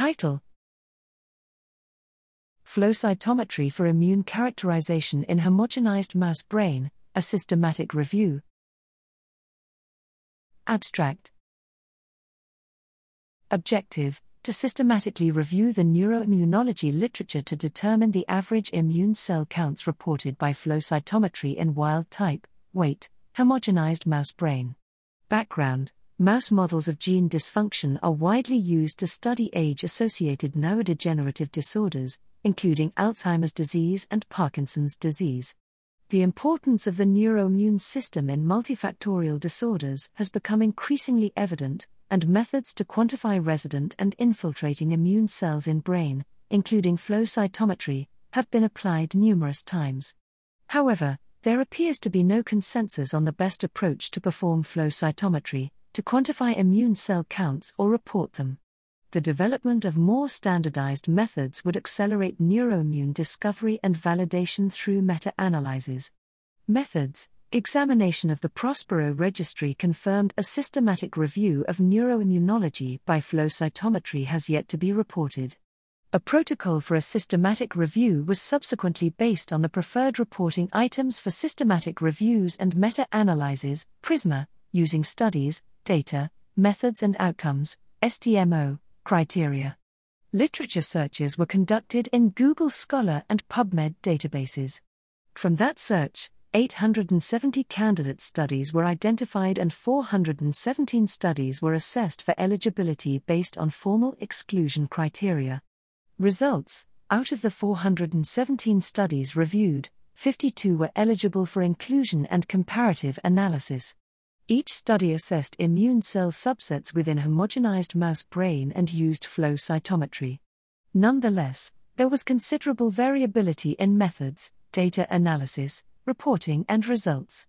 Title Flow cytometry for immune characterization in homogenized mouse brain, a systematic review. Abstract Objective to systematically review the neuroimmunology literature to determine the average immune cell counts reported by flow cytometry in wild type, weight, homogenized mouse brain. Background Mouse models of gene dysfunction are widely used to study age associated neurodegenerative disorders, including Alzheimer's disease and Parkinson's disease. The importance of the neuroimmune system in multifactorial disorders has become increasingly evident, and methods to quantify resident and infiltrating immune cells in brain, including flow cytometry, have been applied numerous times. However, there appears to be no consensus on the best approach to perform flow cytometry, to quantify immune cell counts or report them. The development of more standardized methods would accelerate neuroimmune discovery and validation through meta analyses. Methods Examination of the Prospero registry confirmed a systematic review of neuroimmunology by flow cytometry has yet to be reported. A protocol for a systematic review was subsequently based on the preferred reporting items for systematic reviews and meta analyses, PRISMA, using studies, data, methods, and outcomes, SDMO, criteria. Literature searches were conducted in Google Scholar and PubMed databases. From that search, 870 candidate studies were identified and 417 studies were assessed for eligibility based on formal exclusion criteria. Results Out of the 417 studies reviewed, 52 were eligible for inclusion and comparative analysis. Each study assessed immune cell subsets within homogenized mouse brain and used flow cytometry. Nonetheless, there was considerable variability in methods, data analysis, reporting, and results.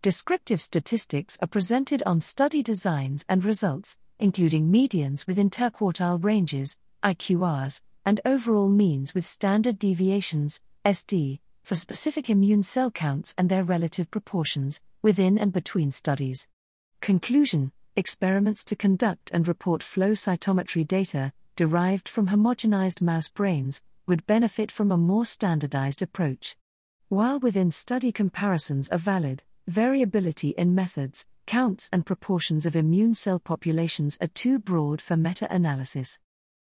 Descriptive statistics are presented on study designs and results, including medians with interquartile ranges, IQRs, and overall means with standard deviations, SD, for specific immune cell counts and their relative proportions, within and between studies. Conclusion Experiments to conduct and report flow cytometry data, derived from homogenized mouse brains, would benefit from a more standardized approach. While within study comparisons are valid, variability in methods, counts, and proportions of immune cell populations are too broad for meta analysis.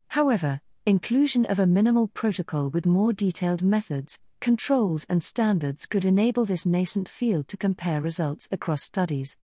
However, inclusion of a minimal protocol with more detailed methods, controls, and standards could enable this nascent field to compare results across studies.